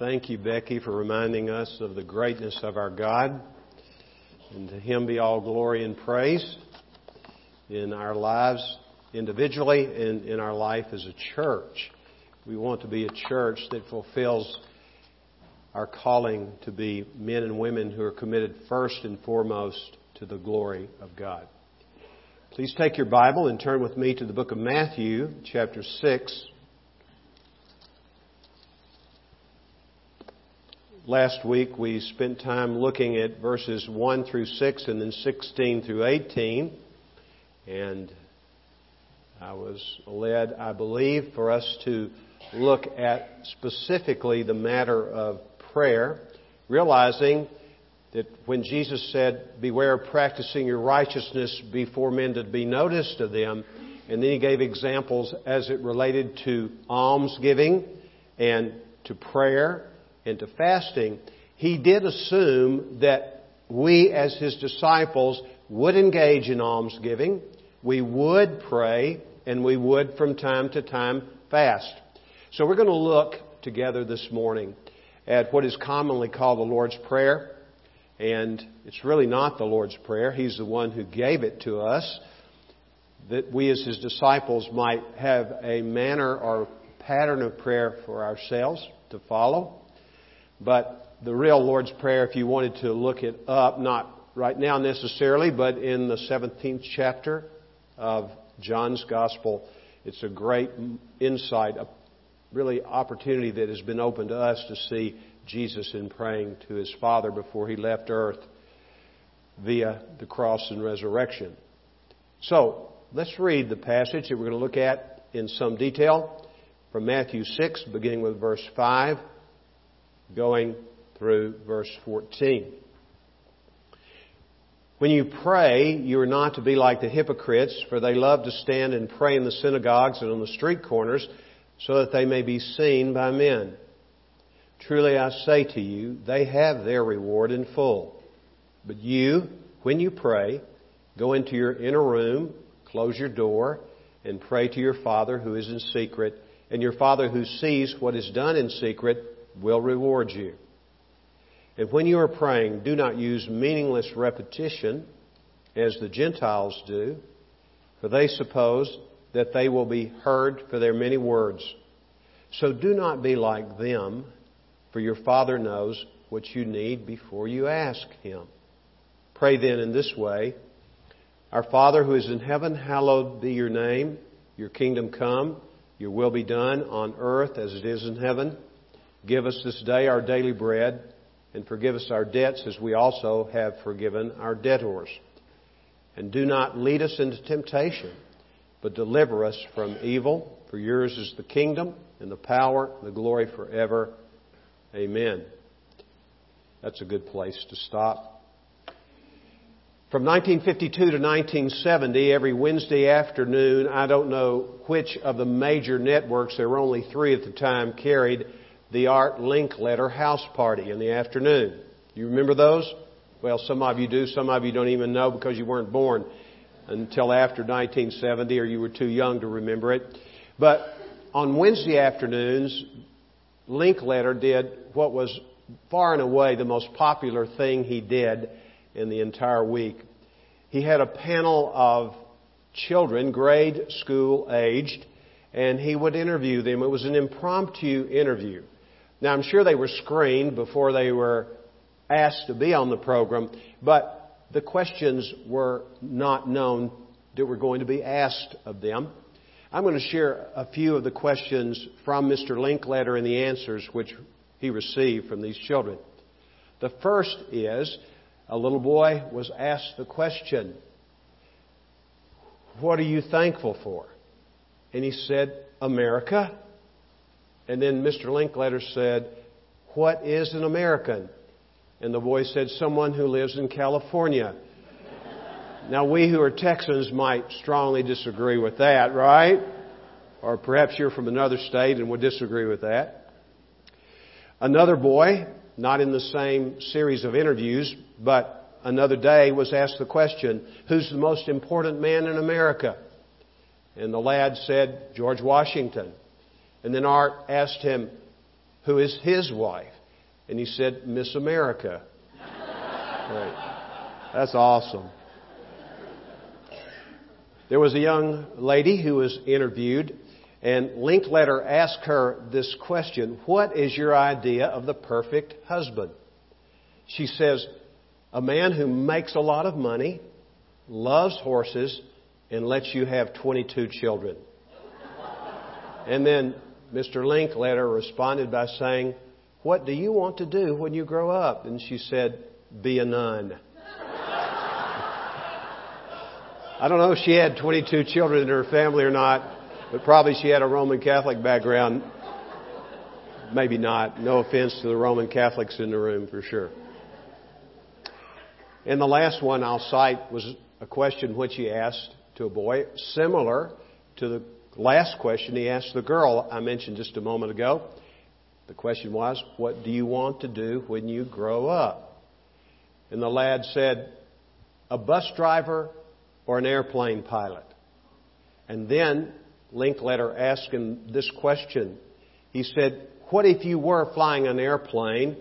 Thank you, Becky, for reminding us of the greatness of our God. And to Him be all glory and praise in our lives individually and in our life as a church. We want to be a church that fulfills our calling to be men and women who are committed first and foremost to the glory of God. Please take your Bible and turn with me to the book of Matthew, chapter 6. Last week we spent time looking at verses 1 through 6 and then 16 through 18. And I was led, I believe, for us to look at specifically the matter of prayer, realizing that when Jesus said, Beware of practicing your righteousness before men to be noticed of them, and then he gave examples as it related to almsgiving and to prayer and to fasting, he did assume that we as his disciples would engage in almsgiving, we would pray, and we would from time to time fast. So we're going to look together this morning at what is commonly called the Lord's Prayer. And it's really not the Lord's Prayer. He's the one who gave it to us that we as His disciples might have a manner or pattern of prayer for ourselves to follow. But the real Lord's Prayer, if you wanted to look it up, not right now necessarily, but in the 17th chapter of John's Gospel, it's a great insight, a really opportunity that has been opened to us to see Jesus in praying to his Father before he left earth via the cross and resurrection. So, let's read the passage that we're going to look at in some detail from Matthew 6, beginning with verse 5 going through verse 14. When you pray, you are not to be like the hypocrites, for they love to stand and pray in the synagogues and on the street corners, so that they may be seen by men. Truly I say to you, they have their reward in full. But you, when you pray, go into your inner room, close your door, and pray to your Father who is in secret, and your Father who sees what is done in secret will reward you. And when you are praying, do not use meaningless repetition as the Gentiles do, for they suppose that they will be heard for their many words. So do not be like them, for your Father knows what you need before you ask Him. Pray then in this way Our Father who is in heaven, hallowed be your name. Your kingdom come. Your will be done on earth as it is in heaven. Give us this day our daily bread, and forgive us our debts as we also have forgiven our debtors. And do not lead us into temptation, but deliver us from evil. For yours is the kingdom, and the power, and the glory forever. Amen. That's a good place to stop. From 1952 to 1970, every Wednesday afternoon, I don't know which of the major networks, there were only three at the time, carried the Art Linkletter house party in the afternoon. You remember those? Well, some of you do, some of you don't even know because you weren't born until after 1970 or you were too young to remember it. But on Wednesday afternoons, Linkletter did what was far and away the most popular thing he did in the entire week. He had a panel of children, grade school aged, and he would interview them. It was an impromptu interview. Now, I'm sure they were screened before they were asked to be on the program, but the questions were not known that were going to be asked of them. I'm going to share a few of the questions from Mr. Linkletter and the answers which he received from these children. The first is a little boy was asked the question, What are you thankful for? And he said, America. And then Mr. Linkletter said, What is an American? And the boy said, Someone who lives in California. now, we who are Texans might strongly disagree with that, right? Or perhaps you're from another state and would disagree with that. Another boy, not in the same series of interviews, but another day was asked the question, Who's the most important man in America? And the lad said, George Washington. And then Art asked him, Who is his wife? And he said, Miss America. right. That's awesome. There was a young lady who was interviewed, and Linkletter asked her this question What is your idea of the perfect husband? She says, A man who makes a lot of money, loves horses, and lets you have 22 children. And then Mr. Linkletter responded by saying, What do you want to do when you grow up? And she said, Be a nun. I don't know if she had 22 children in her family or not, but probably she had a Roman Catholic background. Maybe not. No offense to the Roman Catholics in the room for sure. And the last one I'll cite was a question which he asked to a boy, similar to the last question he asked the girl I mentioned just a moment ago. The question was, What do you want to do when you grow up? And the lad said, A bus driver or an airplane pilot? And then Linkletter asked him this question. He said, What if you were flying an airplane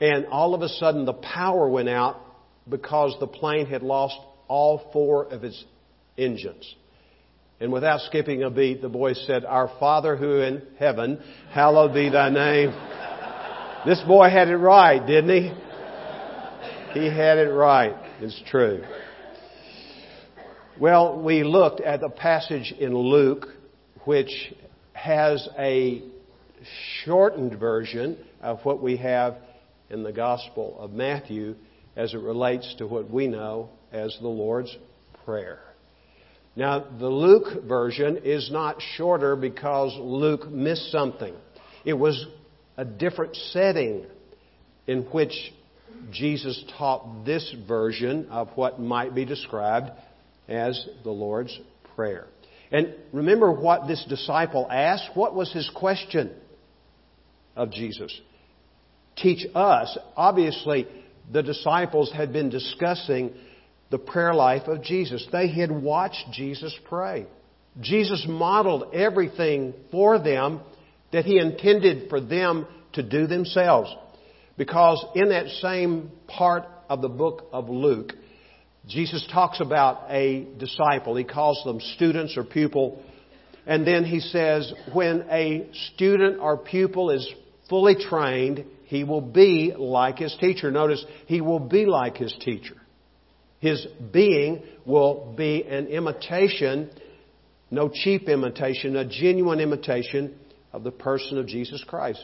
and all of a sudden the power went out because the plane had lost all four of its engines? And without skipping a beat, the boy said, Our Father who in heaven, hallowed be thy name. This boy had it right, didn't he? He had it right. It's true. Well, we looked at the passage in Luke which has a shortened version of what we have in the Gospel of Matthew as it relates to what we know as the Lord's Prayer. Now, the Luke version is not shorter because Luke missed something. It was a different setting in which Jesus taught this version of what might be described as the Lord's Prayer. And remember what this disciple asked? What was his question of Jesus? Teach us. Obviously, the disciples had been discussing the prayer life of Jesus. They had watched Jesus pray. Jesus modeled everything for them that he intended for them to do themselves. Because in that same part of the book of Luke, Jesus talks about a disciple. He calls them students or pupil. And then he says, when a student or pupil is fully trained, he will be like his teacher. Notice, he will be like his teacher. His being will be an imitation, no cheap imitation, a genuine imitation of the person of Jesus Christ.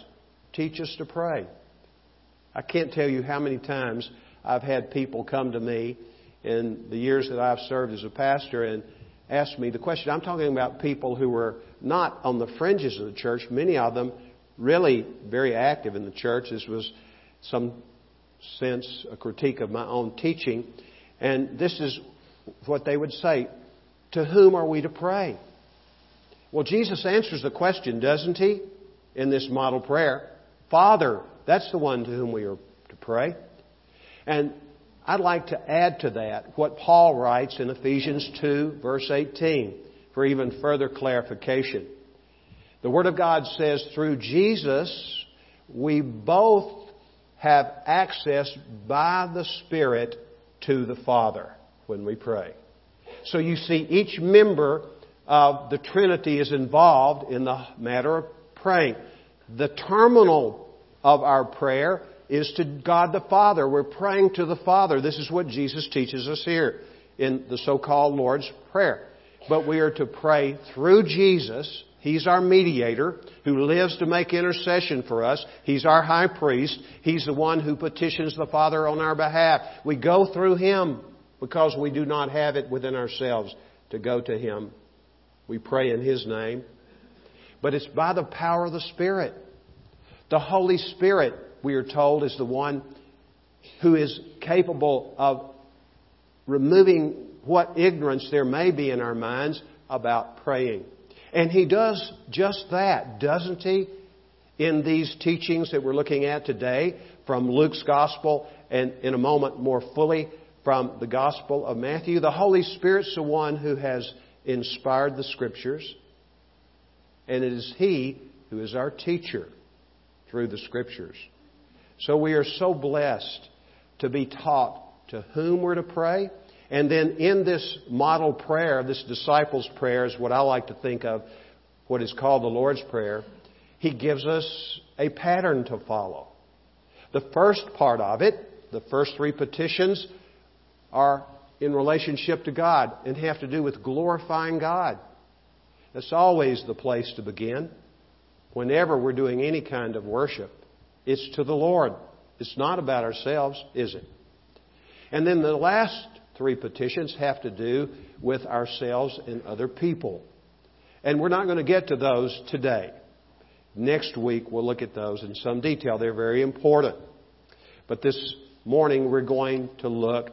Teach us to pray. I can't tell you how many times I've had people come to me in the years that I've served as a pastor and ask me the question. I'm talking about people who were not on the fringes of the church, many of them really very active in the church. This was some sense a critique of my own teaching. And this is what they would say To whom are we to pray? Well, Jesus answers the question, doesn't he, in this model prayer? Father, that's the one to whom we are to pray. And I'd like to add to that what Paul writes in Ephesians 2, verse 18, for even further clarification. The Word of God says, through Jesus, we both have access by the Spirit to the Father when we pray. So you see, each member of the Trinity is involved in the matter of praying. The terminal of our prayer is to God the Father. We're praying to the Father. This is what Jesus teaches us here in the so-called Lord's Prayer. But we are to pray through Jesus He's our mediator who lives to make intercession for us. He's our high priest. He's the one who petitions the Father on our behalf. We go through Him because we do not have it within ourselves to go to Him. We pray in His name. But it's by the power of the Spirit. The Holy Spirit, we are told, is the one who is capable of removing what ignorance there may be in our minds about praying. And he does just that, doesn't he? In these teachings that we're looking at today from Luke's Gospel and in a moment more fully from the Gospel of Matthew. The Holy Spirit's the one who has inspired the Scriptures, and it is He who is our teacher. through the Scriptures. So we are so blessed to be taught to whom we're to pray. And then in this model prayer, this disciples' prayer is what I like to think of, what is called the Lord's Prayer. He gives us a pattern to follow. The first part of it, the first three petitions, are in relationship to God and have to do with glorifying God. That's always the place to begin. Whenever we're doing any kind of worship, it's to the Lord. It's not about ourselves, is it? And then the last three petitions have to do with ourselves and other people. And we're not going to get to those today. Next week we'll look at those in some detail. They're very important. But this morning we're going to look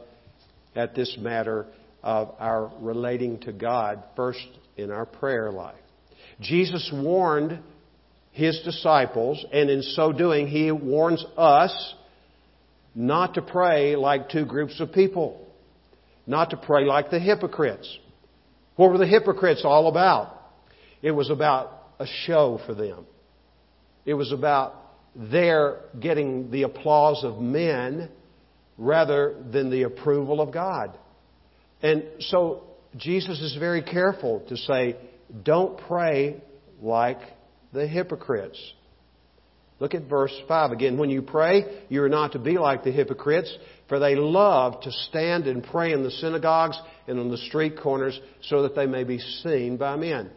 at this matter of our relating to God first in our prayer life. Jesus warned his disciples, and in so doing, he warns us not to pray like two groups of people, not to pray like the hypocrites. What were the hypocrites all about? It was about a show for them. It was about their getting the applause of men rather than the approval of God. And so Jesus is very careful to say, don't pray like the hypocrites. Look at verse 5 again. When you pray, you are not to be like the hypocrites, for they love to stand and pray in the synagogues and on the street corners so that they may be seen by men.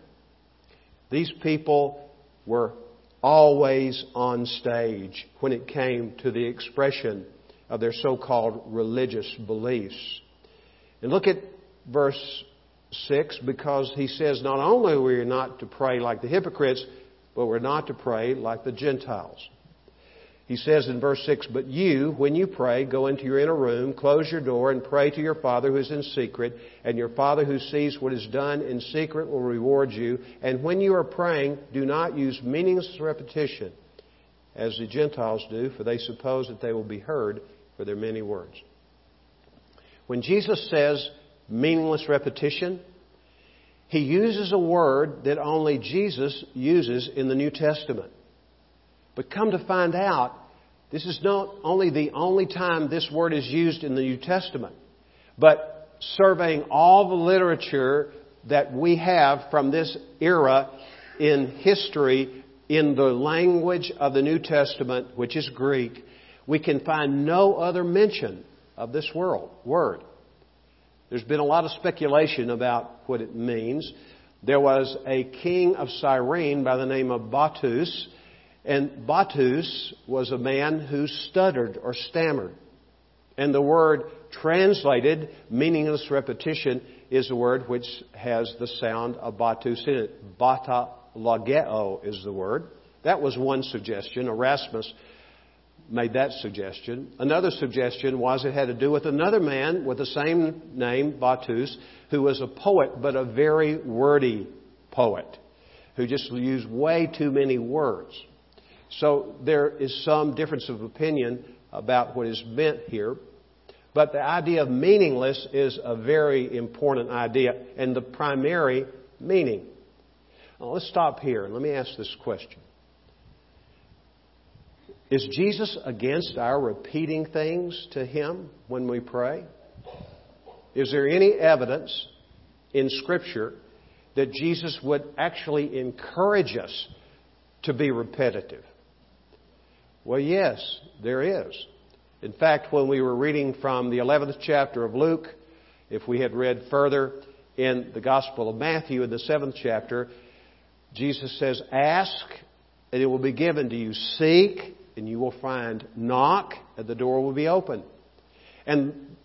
These people were always on stage when it came to the expression of their so called religious beliefs. And look at verse 6 because he says not only are we not to pray like the hypocrites, but we're not to pray like the Gentiles. He says in verse 6, But you, when you pray, go into your inner room, close your door, and pray to your Father who is in secret, and your Father who sees what is done in secret will reward you. And when you are praying, do not use meaningless repetition, as the Gentiles do, for they suppose that they will be heard for their many words. When Jesus says meaningless repetition, he uses a word that only Jesus uses in the New Testament. But come to find out, this is not only the only time this word is used in the New Testament, but surveying all the literature that we have from this era in history in the language of the New Testament, which is Greek, we can find no other mention of this world, word. There's been a lot of speculation about what it means. There was a king of Cyrene by the name of Battus, and Battus was a man who stuttered or stammered. And the word translated, meaningless repetition, is a word which has the sound of Battus in it. Bata logeo is the word. That was one suggestion. Erasmus made that suggestion. Another suggestion was it had to do with another man with the same name, Battus, who was a poet, but a very wordy poet, who just used way too many words. So there is some difference of opinion about what is meant here. But the idea of meaningless is a very important idea and the primary meaning. Now, let's stop here and let me ask this question. Is Jesus against our repeating things to Him when we pray? Is there any evidence in Scripture that Jesus would actually encourage us to be repetitive? Well, yes, there is. In fact, when we were reading from the 11th chapter of Luke, if we had read further in the Gospel of Matthew in the 7th chapter, Jesus says, Ask, and it will be given to you. Seek, and you will find. Knock, and the door will be open. And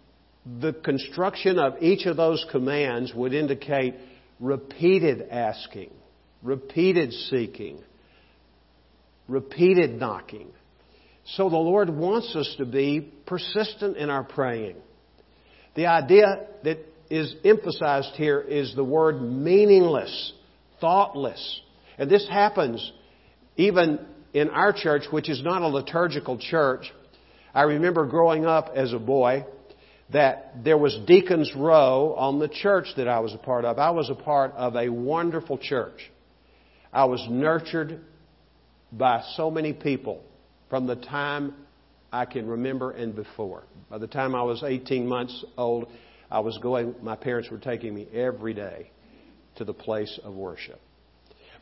the construction of each of those commands would indicate repeated asking, repeated seeking, repeated knocking. So the Lord wants us to be persistent in our praying. The idea that is emphasized here is the word meaningless, thoughtless. And this happens even in our church, which is not a liturgical church. I remember growing up as a boy that there was Deacon's Row on the church that I was a part of. I was a part of a wonderful church. I was nurtured by so many people from the time I can remember and before. By the time I was 18 months old, I was going, my parents were taking me every day to the place of worship.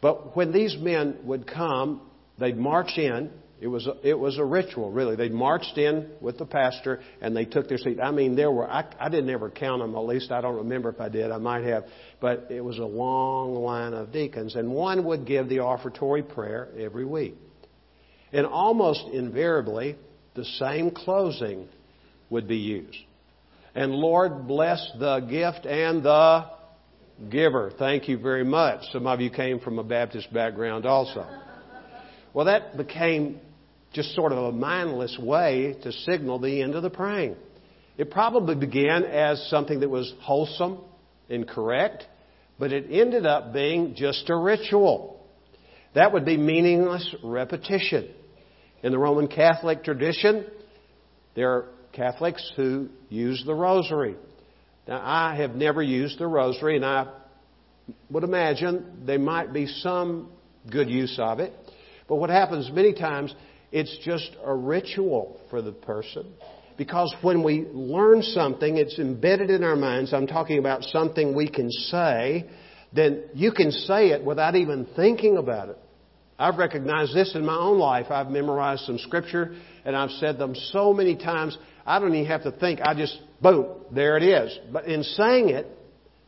But when these men would come, they'd march in. It was a, it was a ritual, really. They marched in with the pastor and they took their seat. I mean, there were I, I didn't ever count them. At least I don't remember if I did. I might have, but it was a long line of deacons, and one would give the offertory prayer every week. And almost invariably, the same closing would be used. And Lord bless the gift and the giver. Thank you very much. Some of you came from a Baptist background also. Well, that became just sort of a mindless way to signal the end of the praying. It probably began as something that was wholesome and correct, but it ended up being just a ritual. That would be meaningless repetition. In the Roman Catholic tradition, there are Catholics who use the rosary. Now, I have never used the rosary, and I would imagine there might be some good use of it. But what happens many times, it's just a ritual for the person. Because when we learn something, it's embedded in our minds. I'm talking about something we can say, then you can say it without even thinking about it. I've recognized this in my own life. I've memorized some scripture and I've said them so many times, I don't even have to think. I just, boom, there it is. But in saying it,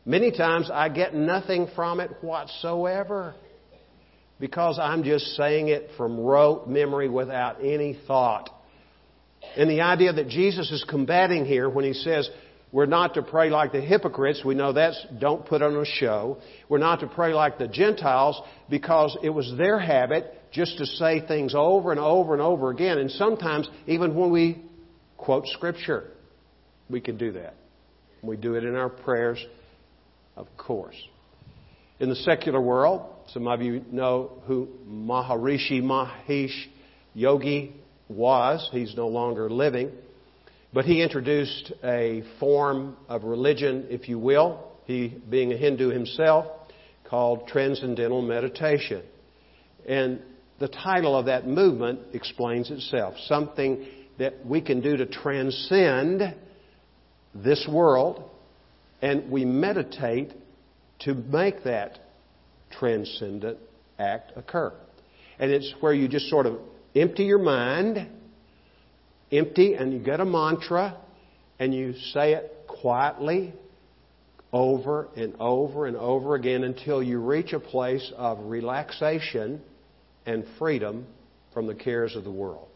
many times I get nothing from it whatsoever because I'm just saying it from rote memory without any thought. And the idea that Jesus is combating here when he says, we're not to pray like the hypocrites. We know that's don't put on a show. We're not to pray like the Gentiles because it was their habit just to say things over and over and over again. And sometimes, even when we quote Scripture, we can do that. We do it in our prayers, of course. In the secular world, some of you know who Maharishi Mahesh Yogi was. He's no longer living. But he introduced a form of religion, if you will, he being a Hindu himself, called Transcendental Meditation. And the title of that movement explains itself. Something that we can do to transcend this world, and we meditate to make that transcendent act occur. And it's where you just sort of empty your mind empty and you get a mantra and you say it quietly over and over and over again until you reach a place of relaxation and freedom from the cares of the world.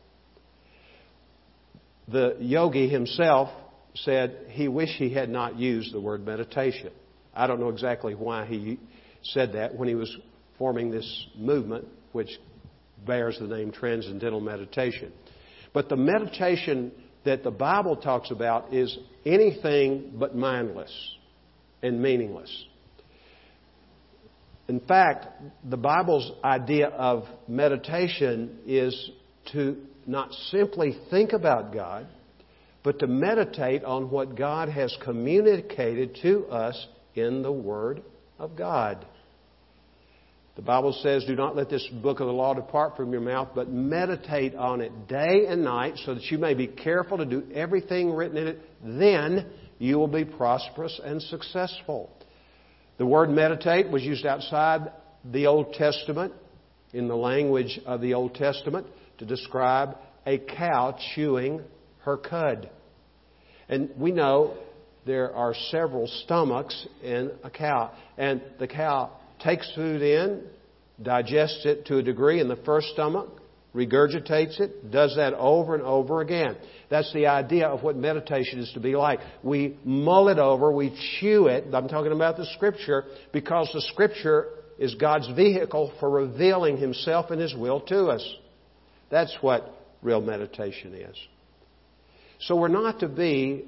The yogi himself said he wished he had not used the word meditation. I don't know exactly why he said that when he was forming this movement, which bears the name Transcendental Meditation. But the meditation that the Bible talks about is anything but mindless and meaningless. In fact, the Bible's idea of meditation is to not simply think about God, but to meditate on what God has communicated to us in the Word of God. The Bible says, Do not let this book of the law depart from your mouth, but meditate on it day and night, so that you may be careful to do everything written in it. Then you will be prosperous and successful. The word meditate was used outside the Old Testament, in the language of the Old Testament, to describe a cow chewing her cud. And we know there are several stomachs in a cow. And the cow takes food in, digests it to a degree in the first stomach, regurgitates it, does that over and over again. That's the idea of what meditation is to be like. We mull it over, we chew it. I'm talking about the Scripture because the Scripture is God's vehicle for revealing Himself and His will to us. That's what real meditation is. So we're not to be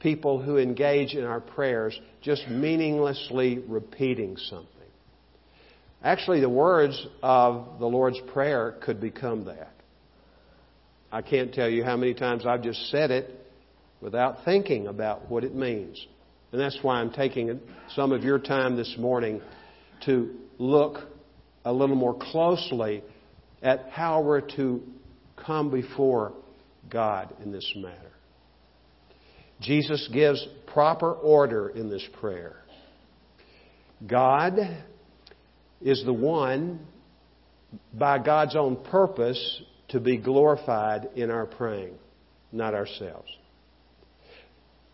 people who engage in our prayers just meaninglessly repeating something. Actually, the words of the Lord's Prayer could become that. I can't tell you how many times I've just said it without thinking about what it means. And that's why I'm taking some of your time this morning to look a little more closely at how we're to come before God in this matter. Jesus gives proper order in this prayer. God is the one, by God's own purpose, to be glorified in our praying, not ourselves.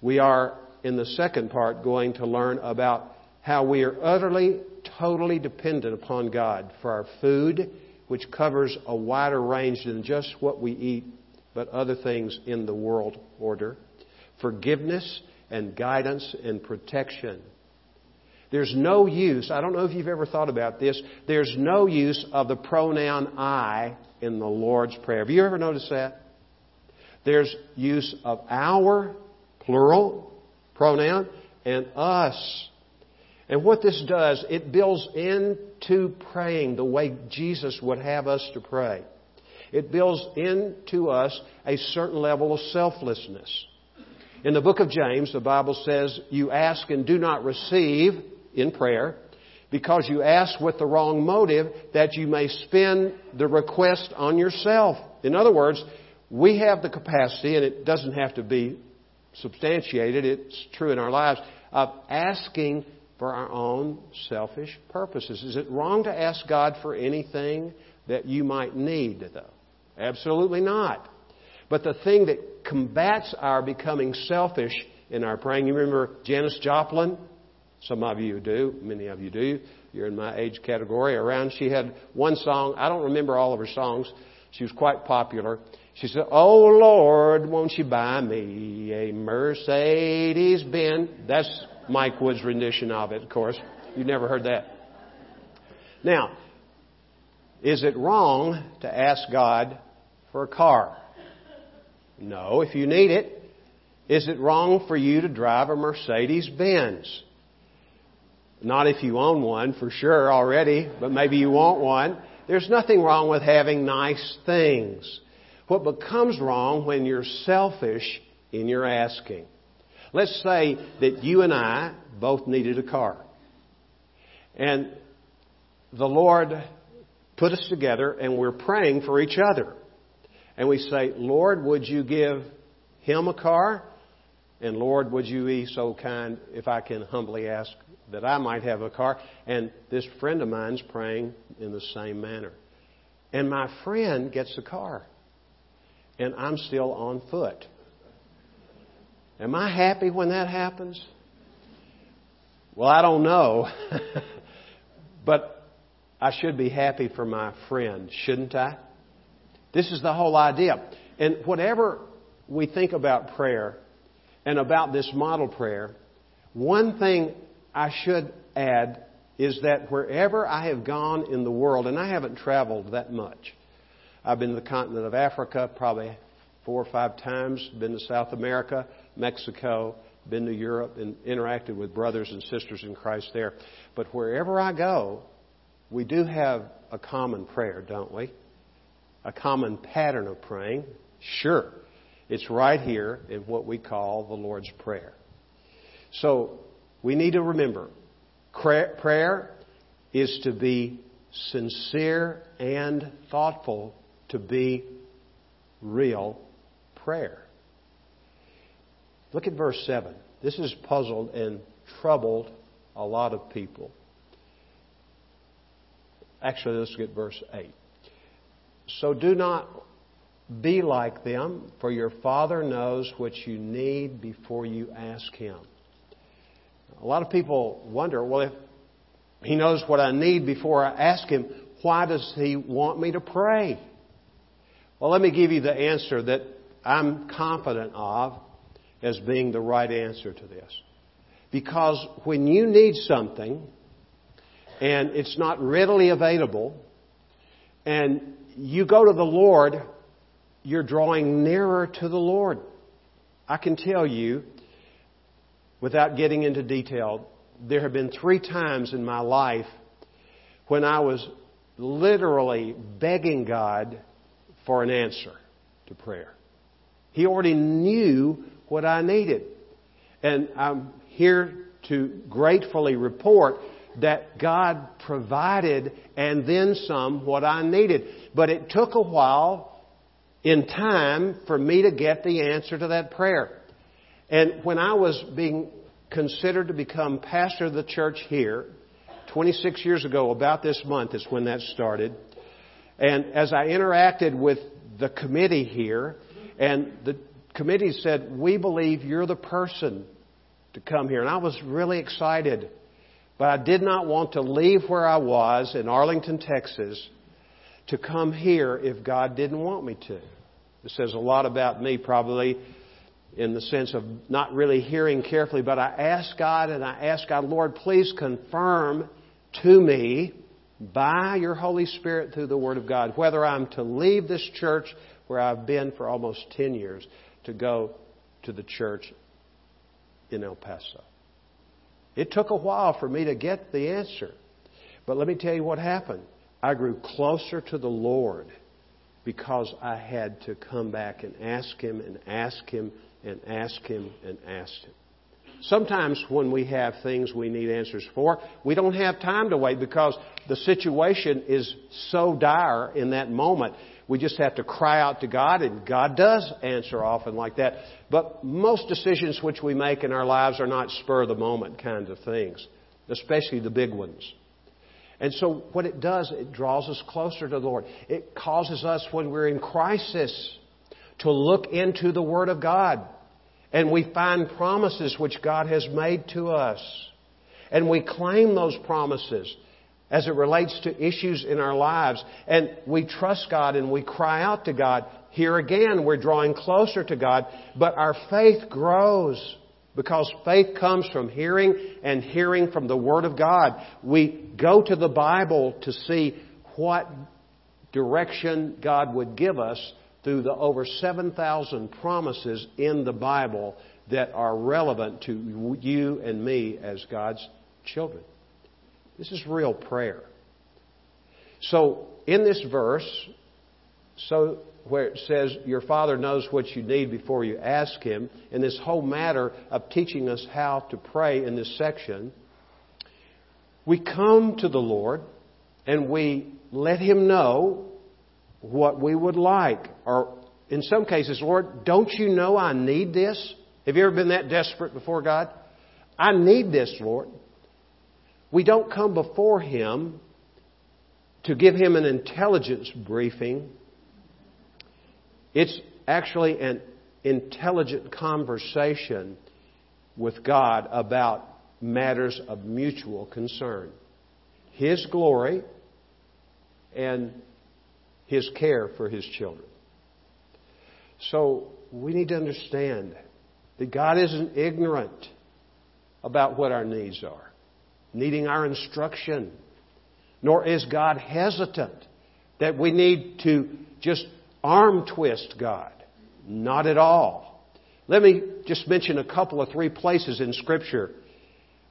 We are, in the second part, going to learn about how we are utterly, totally dependent upon God for our food, which covers a wider range than just what we eat, but other things in the world order, forgiveness and guidance and protection. There's no use, I don't know if you've ever thought about this, there's no use of the pronoun I in the Lord's Prayer. Have you ever noticed that? There's use of our, plural, pronoun, and us. And what this does, it builds into praying the way Jesus would have us to pray. It builds into us a certain level of selflessness. In the book of James, the Bible says, You ask and do not receive in prayer because you ask with the wrong motive that you may spend the request on yourself. In other words, we have the capacity, and it doesn't have to be substantiated, it's true in our lives, of asking for our own selfish purposes. Is it wrong to ask God for anything that you might need, though? Absolutely not. But the thing that combats our becoming selfish in our praying, you remember Janis Joplin? Some of you do, many of you do. You're in my age category. Around, she had one song. I don't remember all of her songs. She was quite popular. She said, Oh Lord, won't you buy me a Mercedes Benz? That's Mike Wood's rendition of it, of course. You've never heard that. Now, is it wrong to ask God for a car? No, if you need it. Is it wrong for you to drive a Mercedes Benz? Not if you own one, for sure, already, but maybe you want one. There's nothing wrong with having nice things. What becomes wrong when you're selfish in your asking. Let's say that you and I both needed a car. And the Lord put us together and we're praying for each other. And we say, Lord, would you give him a car? And Lord, would you be so kind, if I can humbly ask, that I might have a car? And this friend of mine's praying in the same manner. And my friend gets a car. And I'm still on foot. Am I happy when that happens? Well, I don't know. but I should be happy for my friend, shouldn't I? This is the whole idea. And whatever we think about prayer and about this model prayer, one thing I should add is that wherever I have gone in the world, and I haven't traveled that much, I've been to the continent of Africa probably four or five times, been to South America, Mexico, been to Europe, and interacted with brothers and sisters in Christ there. But wherever I go, we do have a common prayer, don't we? A common pattern of praying. Sure. It's right here in what we call the Lord's Prayer. So we need to remember prayer is to be sincere and thoughtful, to be real prayer. Look at verse 7. This has puzzled and troubled a lot of people. Actually, let's get verse 8. So do not be like them, for your Father knows what you need before you ask Him. A lot of people wonder, well, if He knows what I need before I ask Him, why does He want me to pray? Well, let me give you the answer that I'm confident of as being the right answer to this. Because when you need something and it's not readily available and you go to the Lord, you're drawing nearer to the Lord. I can tell you, without getting into detail, there have been three times in my life when I was literally begging God for an answer to prayer. He already knew what I needed. And I'm here to gratefully report that God provided and then some what I needed. But it took a while in time for me to get the answer to that prayer. And when I was being considered to become pastor of the church here, 26 years ago, about this month is when that started. And as I interacted with the committee here, and the committee said, We believe you're the person to come here. And I was really excited. But I did not want to leave where I was in Arlington, Texas, to come here if God didn't want me to. It says a lot about me, probably, in the sense of not really hearing carefully. But I asked God and I asked God, Lord, please confirm to me by your Holy Spirit through the Word of God whether I'm to leave this church where I've been for almost 10 years to go to the church in El Paso. It took a while for me to get the answer. But let me tell you what happened. I grew closer to the Lord because I had to come back and ask Him and ask Him and ask Him and ask Him. Sometimes when we have things we need answers for, we don't have time to wait because the situation is so dire in that moment. We just have to cry out to God, and God does answer often like that. But most decisions which we make in our lives are not spur of the moment kinds of things, especially the big ones. And so what it does, it draws us closer to the Lord. It causes us, when we're in crisis, to look into the Word of God. And we find promises which God has made to us. And we claim those promises as it relates to issues in our lives. And we trust God and we cry out to God. Here again, we're drawing closer to God, but our faith grows because faith comes from hearing and hearing from the Word of God. We go to the Bible to see what direction God would give us through the over 7,000 promises in the Bible that are relevant to you and me as God's children. This is real prayer. So, in this verse, so where it says your Father knows what you need before you ask Him, in this whole matter of teaching us how to pray in this section, we come to the Lord and we let Him know what we would like. Or in some cases, Lord, don't you know I need this? Have you ever been that desperate before God? I need this, Lord. We don't come before Him to give Him an intelligence briefing. It's actually an intelligent conversation with God about matters of mutual concern. His glory and His care for His children. So we need to understand that God isn't ignorant about what our needs are needing our instruction. Nor is God hesitant that we need to just arm twist God. Not at all. Let me just mention a couple of three places in Scripture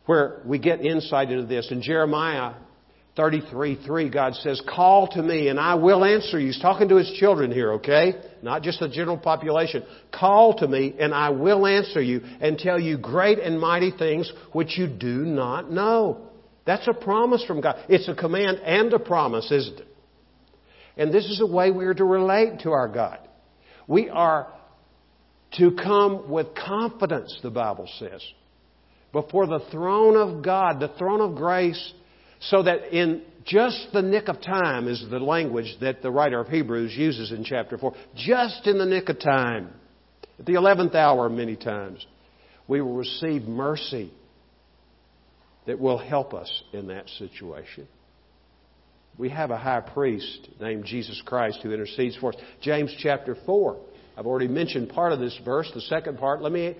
where we get insight into this. In Jeremiah 33 3, God says, Call to me and I will answer you. He's talking to his children here, okay? Not just the general population. Call to me and I will answer you and tell you great and mighty things which you do not know. That's a promise from God. It's a command and a promise, isn't it? And this is the way we are to relate to our God. We are to come with confidence, the Bible says, before the throne of God, the throne of grace so that in just the nick of time is the language that the writer of Hebrews uses in chapter 4. Just in the nick of time, at the 11th hour, many times, we will receive mercy that will help us in that situation. We have a high priest named Jesus Christ who intercedes for us. James chapter 4. I've already mentioned part of this verse. The second part, let me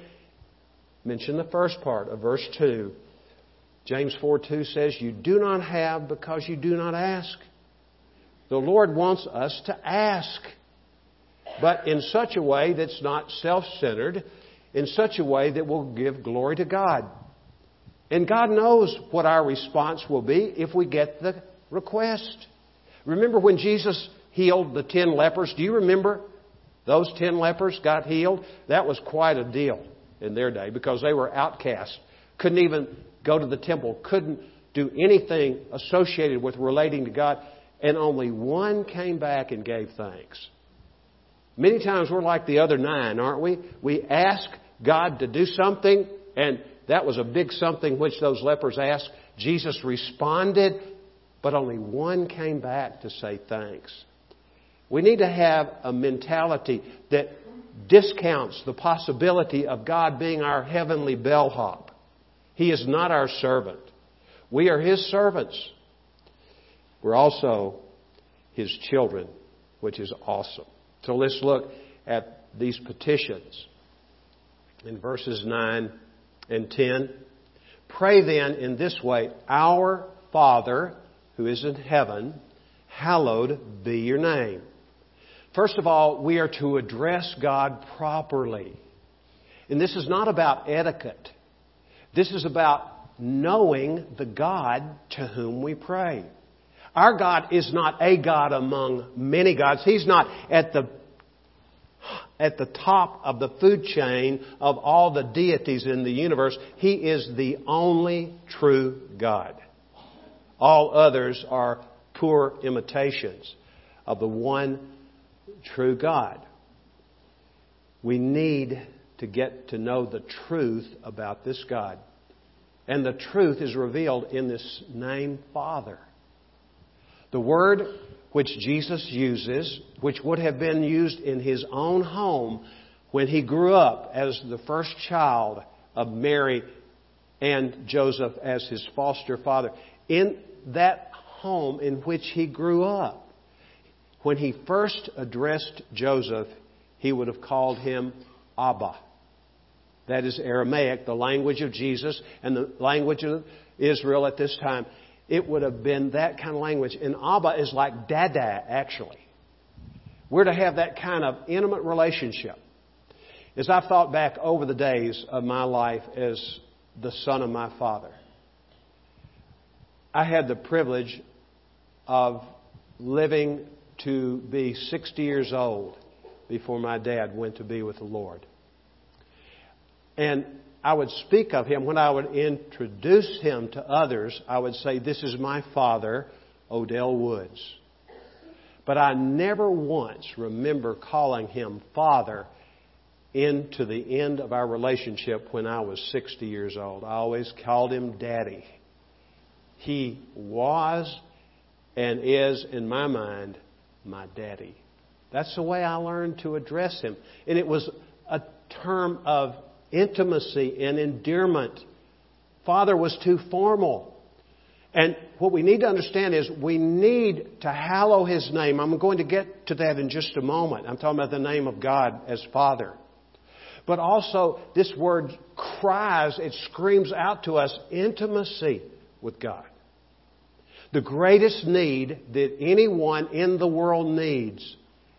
mention the first part of verse 2. James 4 2 says, You do not have because you do not ask. The Lord wants us to ask, but in such a way that's not self centered, in such a way that will give glory to God. And God knows what our response will be if we get the request. Remember when Jesus healed the ten lepers? Do you remember those ten lepers got healed? That was quite a deal in their day because they were outcasts. Couldn't even go to the temple, couldn't do anything associated with relating to God, and only one came back and gave thanks. Many times we're like the other nine, aren't we? We ask God to do something, and that was a big something which those lepers asked. Jesus responded, but only one came back to say thanks. We need to have a mentality that discounts the possibility of God being our heavenly bellhop. He is not our servant. We are His servants. We're also His children, which is awesome. So let's look at these petitions in verses 9 and 10. Pray then in this way Our Father, who is in heaven, hallowed be your name. First of all, we are to address God properly. And this is not about etiquette. This is about knowing the God to whom we pray. Our God is not a God among many gods. He's not at the at the top of the food chain of all the deities in the universe. He is the only true God. All others are poor imitations of the one true God. We need to get to know the truth about this God. And the truth is revealed in this name Father. The word which Jesus uses, which would have been used in his own home when he grew up as the first child of Mary and Joseph as his foster father. In that home in which he grew up, when he first addressed Joseph, he would have called him Abba. That is Aramaic, the language of Jesus and the language of Israel at this time. It would have been that kind of language. And Abba is like Dada, actually. We're to have that kind of intimate relationship. As I've thought back over the days of my life as the son of my father, I had the privilege of living to be 60 years old before my dad went to be with the Lord. And I would speak of him, when I would introduce him to others, I would say, This is my father, Odell Woods. But I never once remember calling him father into the end of our relationship when I was 60 years old. I always called him daddy. He was and is, in my mind, my daddy. That's the way I learned to address him. And it was a term of intimacy and endearment. Father was too formal. And what we need to understand is we need to hallow His name. I'm going to get to that in just a moment. I'm talking about the name of God as Father. But also, this word cries, it screams out to us intimacy with God. The greatest need that anyone in the world needs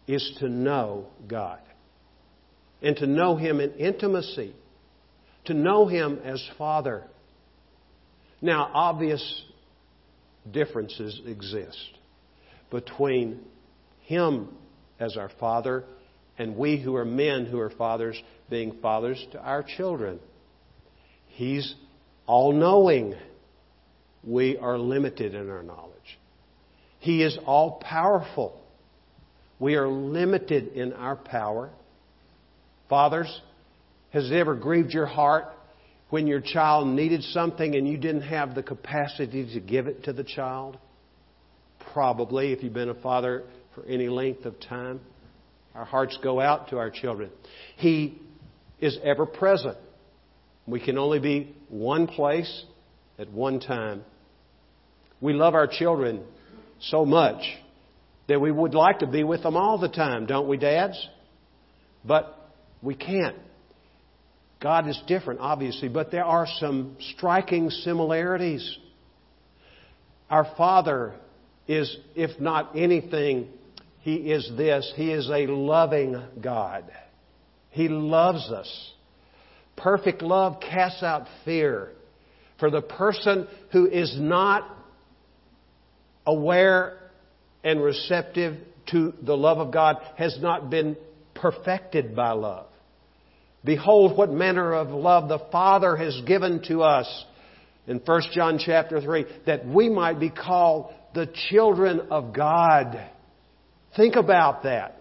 is to know God and to know Him in intimacy, to know Him as Father. Now, obvious differences exist between Him as our Father and we who are men who are fathers being fathers to our children. He's all knowing we are limited in our knowledge. He is all powerful. We are limited in our power. Fathers, has it ever grieved your heart when your child needed something and you didn't have the capacity to give it to the child? Probably, if you've been a father for any length of time. Our hearts go out to our children. He is ever present. We can only be one place at one time. We love our children so much that we would like to be with them all the time, don't we, dads? But we can't. God is different, obviously, but there are some striking similarities. Our Father is, if not anything, He is this He is a loving God. He loves us. Perfect love casts out fear. For the person who is not aware and receptive to the love of God has not been perfected by love. Behold, what manner of love the Father has given to us in 1 John chapter 3 that we might be called the children of God. Think about that.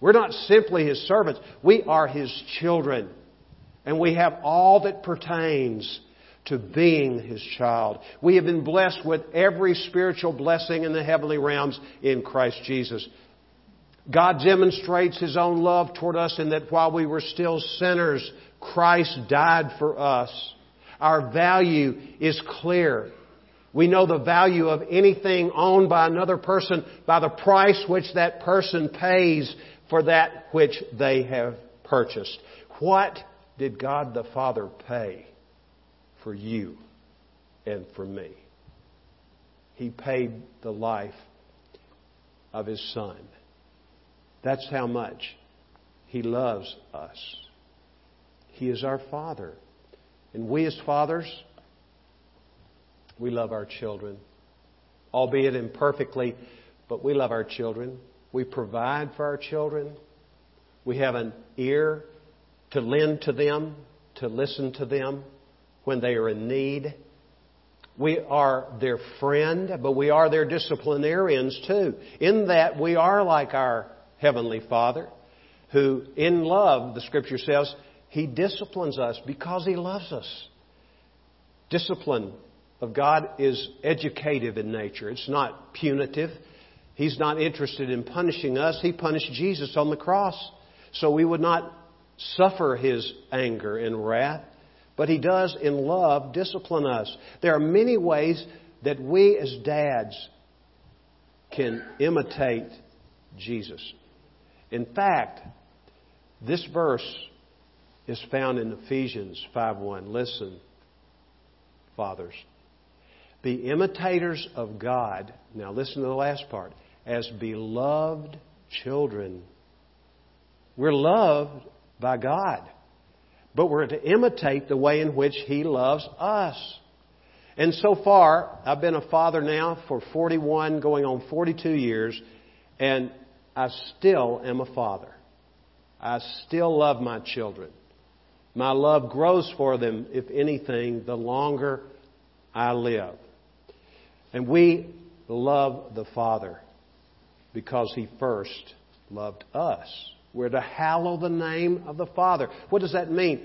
We're not simply His servants, we are His children. And we have all that pertains to being His child. We have been blessed with every spiritual blessing in the heavenly realms in Christ Jesus. God demonstrates His own love toward us in that while we were still sinners, Christ died for us. Our value is clear. We know the value of anything owned by another person by the price which that person pays for that which they have purchased. What did God the Father pay for you and for me? He paid the life of His Son. That's how much He loves us. He is our Father. And we as fathers, we love our children, albeit imperfectly, but we love our children. We provide for our children. We have an ear to lend to them, to listen to them when they are in need. We are their friend, but we are their disciplinarians too. In that we are like our Heavenly Father, who in love, the Scripture says, He disciplines us because He loves us. Discipline of God is educative in nature. It's not punitive. He's not interested in punishing us. He punished Jesus on the cross. So we would not suffer His anger and wrath. But He does, in love, discipline us. There are many ways that we as dads can imitate Jesus. In fact, this verse is found in Ephesians 5:1. Listen, fathers, be imitators of God. Now listen to the last part. As beloved children. We're loved by God. But we're to imitate the way in which He loves us. And so far, I've been a father now for 41, going on 42 years, and I still am a father. I still love my children. My love grows for them, if anything, the longer I live. And we love the Father because He first loved us. We're to hallow the name of the Father. What does that mean?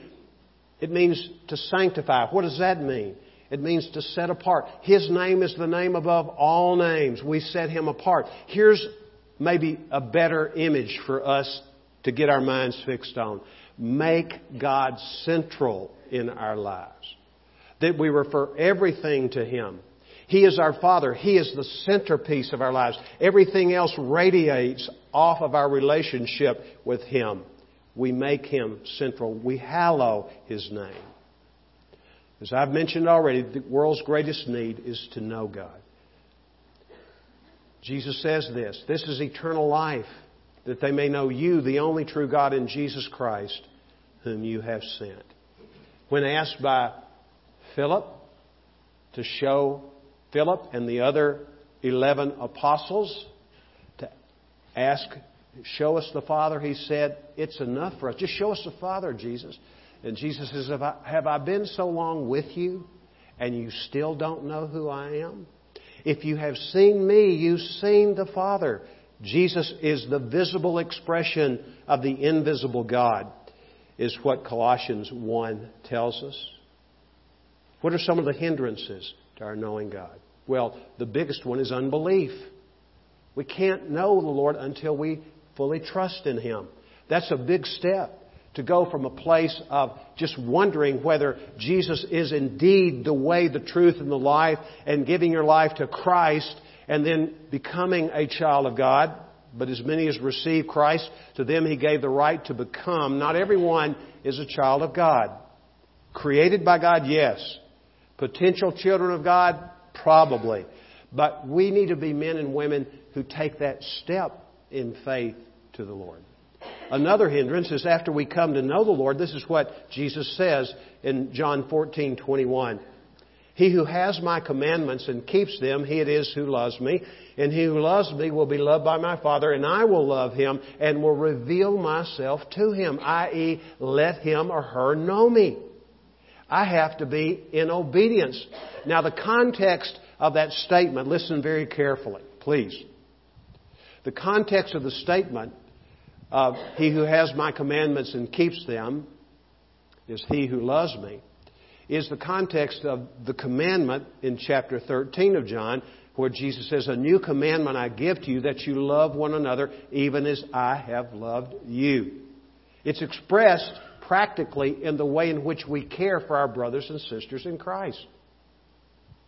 It means to sanctify. What does that mean? It means to set apart. His name is the name above all names. We set Him apart. Here's maybe a better image for us to get our minds fixed on. Make God central in our lives. That we refer everything to Him. He is our Father. He is the centerpiece of our lives. Everything else radiates off of our relationship with Him. We make Him central. We hallow His name. As I've mentioned already, the world's greatest need is to know God. Jesus says this this is eternal life, that they may know you, the only true God, in Jesus Christ, whom you have sent. When asked by Philip to show Philip and the other 11 apostles to ask, Show us the Father, he said, It's enough for us. Just show us the Father, Jesus. And Jesus says, Have I, have I been so long with you and you still don't know who I am? If you have seen me, you've seen the Father. Jesus is the visible expression of the invisible God, is what Colossians 1 tells us. What are some of the hindrances to our knowing God? Well, the biggest one is unbelief. We can't know the Lord until we fully trust in Him. That's a big step to go from a place of just wondering whether Jesus is indeed the way, the truth, and the life, and giving your life to Christ, and then becoming a child of God. But as many as receive Christ, to them He gave the right to become. Not everyone is a child of God. Created by God, yes. Potential children of God, probably. But we need to be men and women who take that step in faith to the Lord. Another hindrance is after we come to know the Lord, this is what Jesus says in John 14, 21. He who has my commandments and keeps them, he it is who loves me. And he who loves me will be loved by my Father, and I will love him and will reveal myself to him, i.e., let him or her know me. I have to be in obedience. Now, the context of that statement, listen very carefully, please. The context of the statement of He who has my commandments and keeps them is he who loves me, is the context of the commandment in chapter 13 of John, where Jesus says, A new commandment I give to you, that you love one another, even as I have loved you. It's expressed practically in the way in which we care for our brothers and sisters in Christ.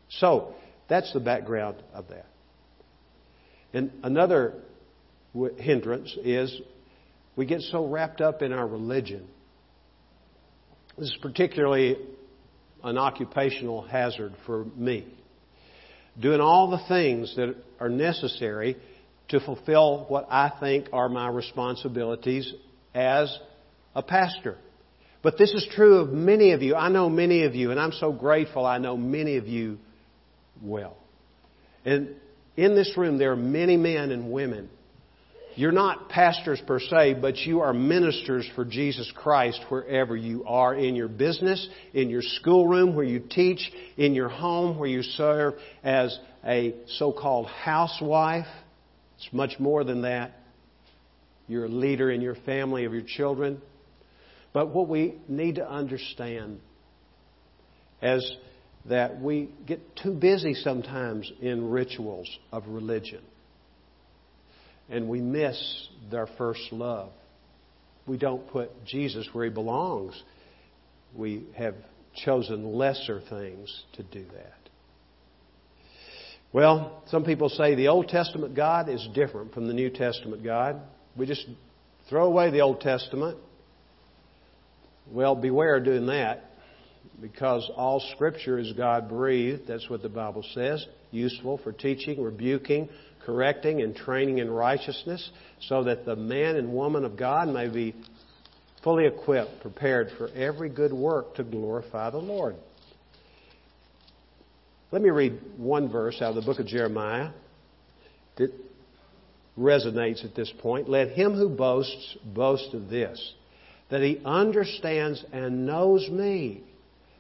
So, that's the background of that. And another hindrance is we get so wrapped up in our religion. This is particularly an occupational hazard for me. Doing all the things that are necessary to fulfill what I think are my responsibilities as a pastor. But this is true of many of you. I know many of you, and I'm so grateful I know many of you well. And in this room, there are many men and women. You're not pastors per se, but you are ministers for Jesus Christ wherever you are in your business, in your schoolroom where you teach, in your home where you serve as a so called housewife. It's much more than that. You're a leader in your family of your children. But what we need to understand is that we get too busy sometimes in rituals of religion. And we miss their first love. We don't put Jesus where he belongs. We have chosen lesser things to do that. Well, some people say the Old Testament God is different from the New Testament God. We just throw away the Old Testament well, beware doing that because all Scripture is God breathed. That's what the Bible says. Useful for teaching, rebuking, correcting, and training in righteousness, so that the man and woman of God may be fully equipped, prepared for every good work to glorify the Lord. Let me read one verse out of the book of Jeremiah that resonates at this point. Let him who boasts boast of this that he understands and knows me.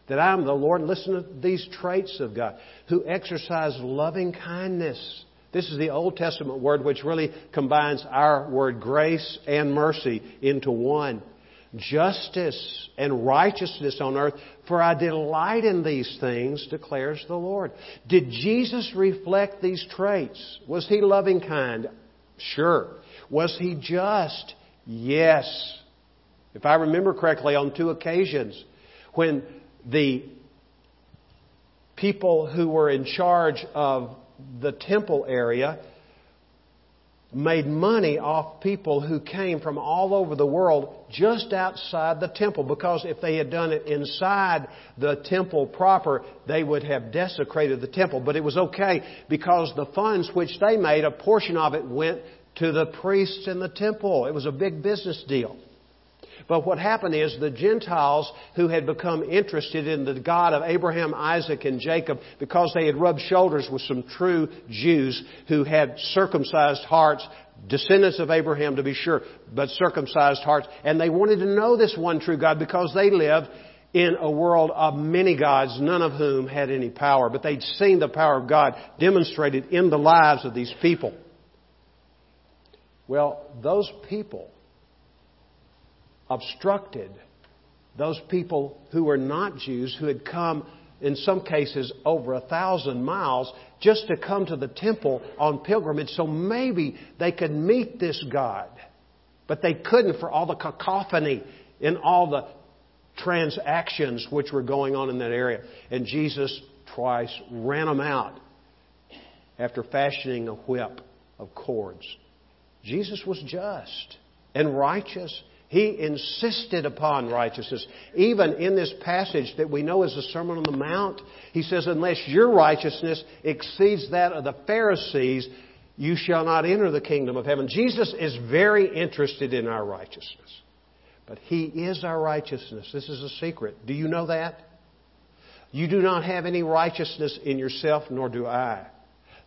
That I am the Lord. Listen to these traits of God. Who exercise loving kindness. This is the Old Testament word which really combines our word grace and mercy into one. Justice and righteousness on earth, for I delight in these things, declares the Lord. Did Jesus reflect these traits? Was he loving kind? Sure. Was he just? Yes. If I remember correctly, on two occasions, when the people who were in charge of the temple area made money off people who came from all over the world just outside the temple because if they had done it inside the temple proper, they would have desecrated the temple. But it was okay because the funds which they made, a portion of it went to the priests in the temple. It was a big business deal. But what happened is the Gentiles who had become interested in the God of Abraham, Isaac, and Jacob because they had rubbed shoulders with some true Jews who had circumcised hearts, descendants of Abraham to be sure, but circumcised hearts, and they wanted to know this one true God because they lived in a world of many gods, none of whom had any power, but they'd seen the power of God demonstrated in the lives of these people. Well, those people obstructed those people who were not Jews, who had come, in some cases, over a thousand miles just to come to the temple on pilgrimage so maybe they could meet this God. But they couldn't for all the cacophony and all the transactions which were going on in that area. And Jesus twice ran them out after fashioning a whip of cords. Jesus was just and righteous he insisted upon righteousness. Even in this passage that we know as the Sermon on the Mount, he says, Unless your righteousness exceeds that of the Pharisees, you shall not enter the kingdom of heaven. Jesus is very interested in our righteousness. But He is our righteousness. This is a secret. Do you know that? You do not have any righteousness in yourself, nor do I.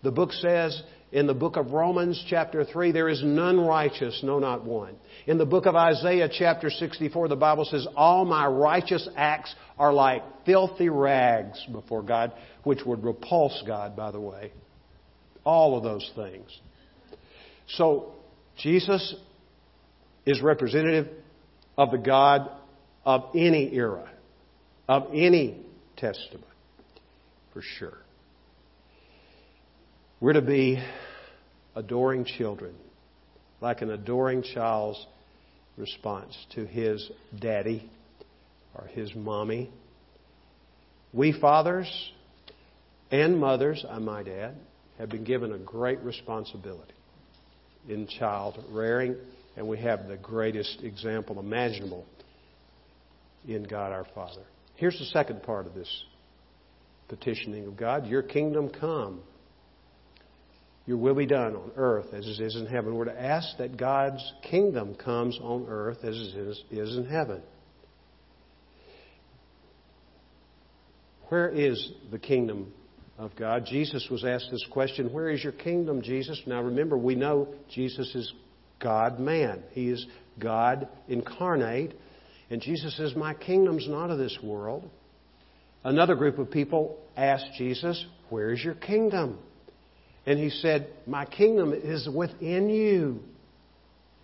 The book says In the book of Romans, chapter 3, there is none righteous, no, not one. In the book of Isaiah, chapter 64, the Bible says, All my righteous acts are like filthy rags before God, which would repulse God, by the way. All of those things. So, Jesus is representative of the God of any era, of any testament, for sure. We're to be adoring children, like an adoring child's response to his daddy or his mommy. We fathers and mothers, I might add, have been given a great responsibility in child rearing, and we have the greatest example imaginable in God our Father. Here's the second part of this petitioning of God Your kingdom come. Your will be done on earth as it is in heaven. We're to ask that God's kingdom comes on earth as it is, is in heaven. Where is the kingdom of God? Jesus was asked this question Where is your kingdom, Jesus? Now remember, we know Jesus is God man. He is God incarnate. And Jesus says, My kingdom's not of this world. Another group of people asked Jesus, Where is your kingdom? And he said, My kingdom is within you.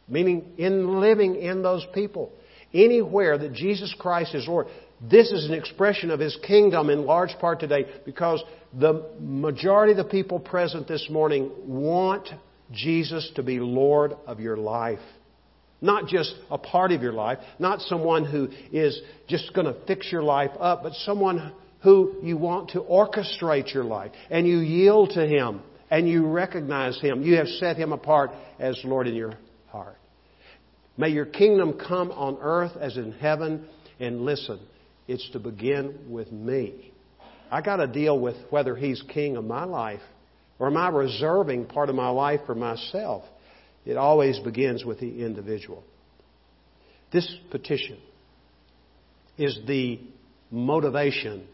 Meaning, in living in those people. Anywhere that Jesus Christ is Lord. This is an expression of His kingdom in large part today because the majority of the people present this morning want Jesus to be Lord of your life. Not just a part of your life, not someone who is just going to fix your life up, but someone who you want to orchestrate your life and you yield to Him and you recognize Him. You have set Him apart as Lord in your heart. May your kingdom come on earth as in heaven. And listen, it's to begin with me. I got to deal with whether He's king of my life or am I reserving part of my life for myself. It always begins with the individual. This petition is the motivation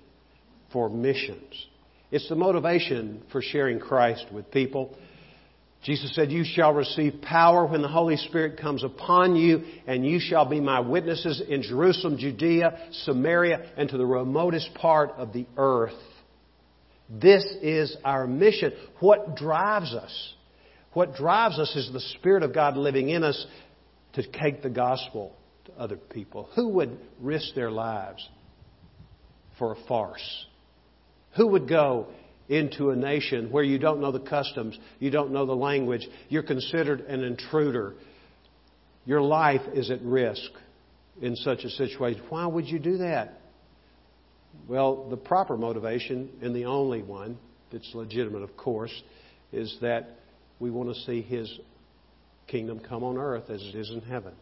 for missions. It's the motivation for sharing Christ with people. Jesus said, You shall receive power when the Holy Spirit comes upon you, and you shall be my witnesses in Jerusalem, Judea, Samaria, and to the remotest part of the earth. This is our mission. What drives us? What drives us is the Spirit of God living in us to take the gospel to other people. Who would risk their lives for a farce? Who would go into a nation where you don't know the customs, you don't know the language, you're considered an intruder? Your life is at risk in such a situation. Why would you do that? Well, the proper motivation, and the only one that's legitimate, of course, is that we want to see His kingdom come on earth as it is in heaven.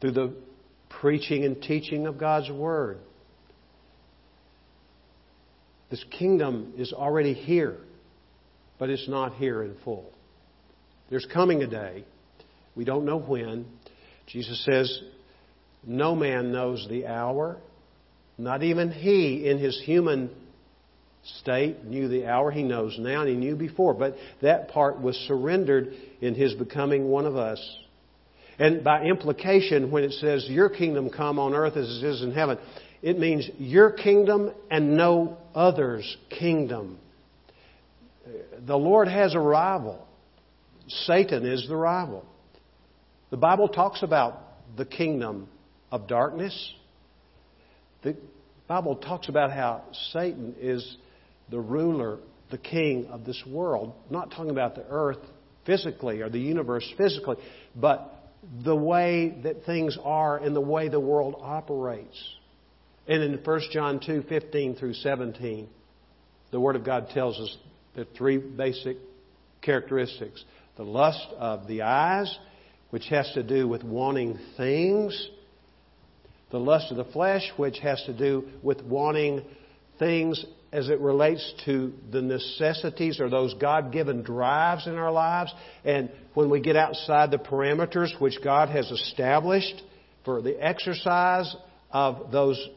Through the preaching and teaching of God's Word, this kingdom is already here, but it's not here in full. There's coming a day, we don't know when. Jesus says, No man knows the hour, not even he in his human state knew the hour. He knows now, and he knew before. But that part was surrendered in his becoming one of us. And by implication, when it says, Your kingdom come on earth as it is in heaven, it means your kingdom and no other's kingdom. The Lord has a rival. Satan is the rival. The Bible talks about the kingdom of darkness. The Bible talks about how Satan is the ruler, the king of this world. not talking about the earth physically or the universe physically, but the way that things are and the way the world operates. And in 1 John 2 15 through 17, the Word of God tells us the three basic characteristics the lust of the eyes, which has to do with wanting things, the lust of the flesh, which has to do with wanting things as it relates to the necessities or those God given drives in our lives. And when we get outside the parameters which God has established for the exercise of those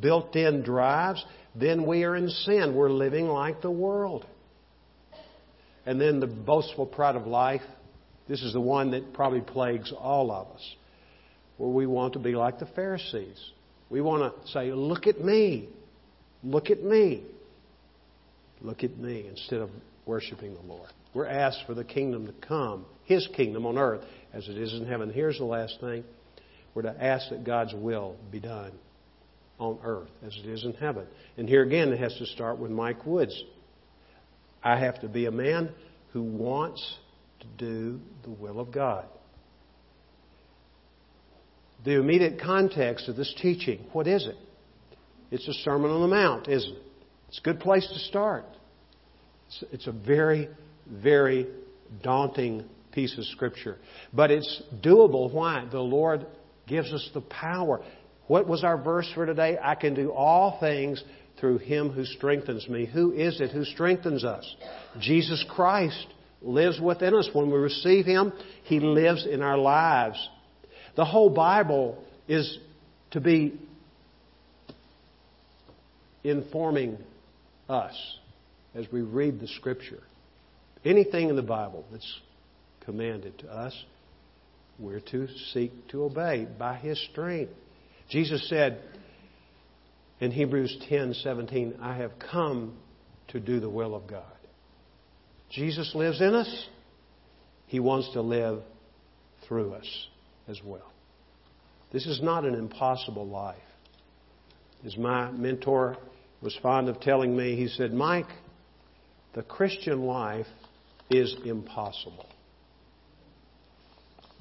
built in drives, then we are in sin. We're living like the world. And then the boastful pride of life. This is the one that probably plagues all of us, where we want to be like the Pharisees. We want to say, Look at me. Look at me. Look at me, instead of worshiping the Lord. We're asked for the kingdom to come, His kingdom on earth, as it is in heaven. Here's the last thing we're to ask that God's will be done on earth as it is in heaven. And here again, it has to start with Mike Woods. I have to be a man who wants to do the will of God. The immediate context of this teaching, what is it? It's a Sermon on the Mount, isn't it? It's a good place to start. It's a very, very daunting piece of Scripture. But it's doable. Why? The Lord gives us the power. What was our verse for today? I can do all things through Him who strengthens me. Who is it who strengthens us? Jesus Christ lives within us. When we receive Him, He lives in our lives. The whole Bible is to be informing us as we read the Scripture. Anything in the Bible that's commanded to us, we're to seek to obey by His strength. Jesus said in Hebrews 10:17, "I have come to do the will of God." Jesus lives in us. He wants to live through us as well. This is not an impossible life. As my mentor was fond of telling me, he said, Mike, the Christian life is impossible.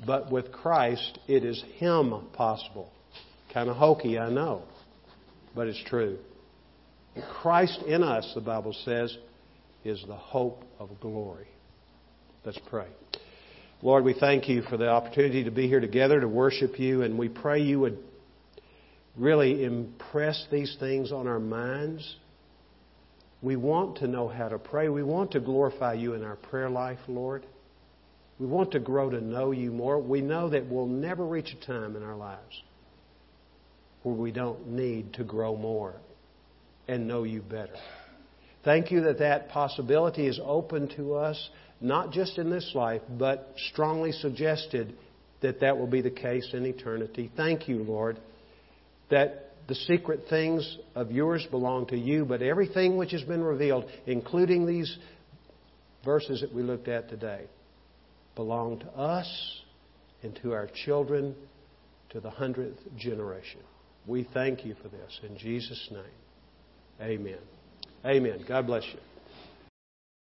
But with Christ, it is Him possible. Kind of hokey, I know, but it's true. Christ in us, the Bible says, is the hope of glory. Let's pray. Lord, we thank you for the opportunity to be here together to worship you, and we pray you would really impress these things on our minds. We want to know how to pray. We want to glorify you in our prayer life, Lord. We want to grow to know you more. We know that we'll never reach a time in our lives where we don't need to grow more and know you better. Thank you that that possibility is open to us, not just in this life, but strongly suggested that that will be the case in eternity. Thank you, Lord, that the secret things of yours belong to you, but everything which has been revealed, including these verses that we looked at today, belong to us and to our children to the hundredth generation. We thank you for this. In Jesus' name, amen. Amen. God bless you.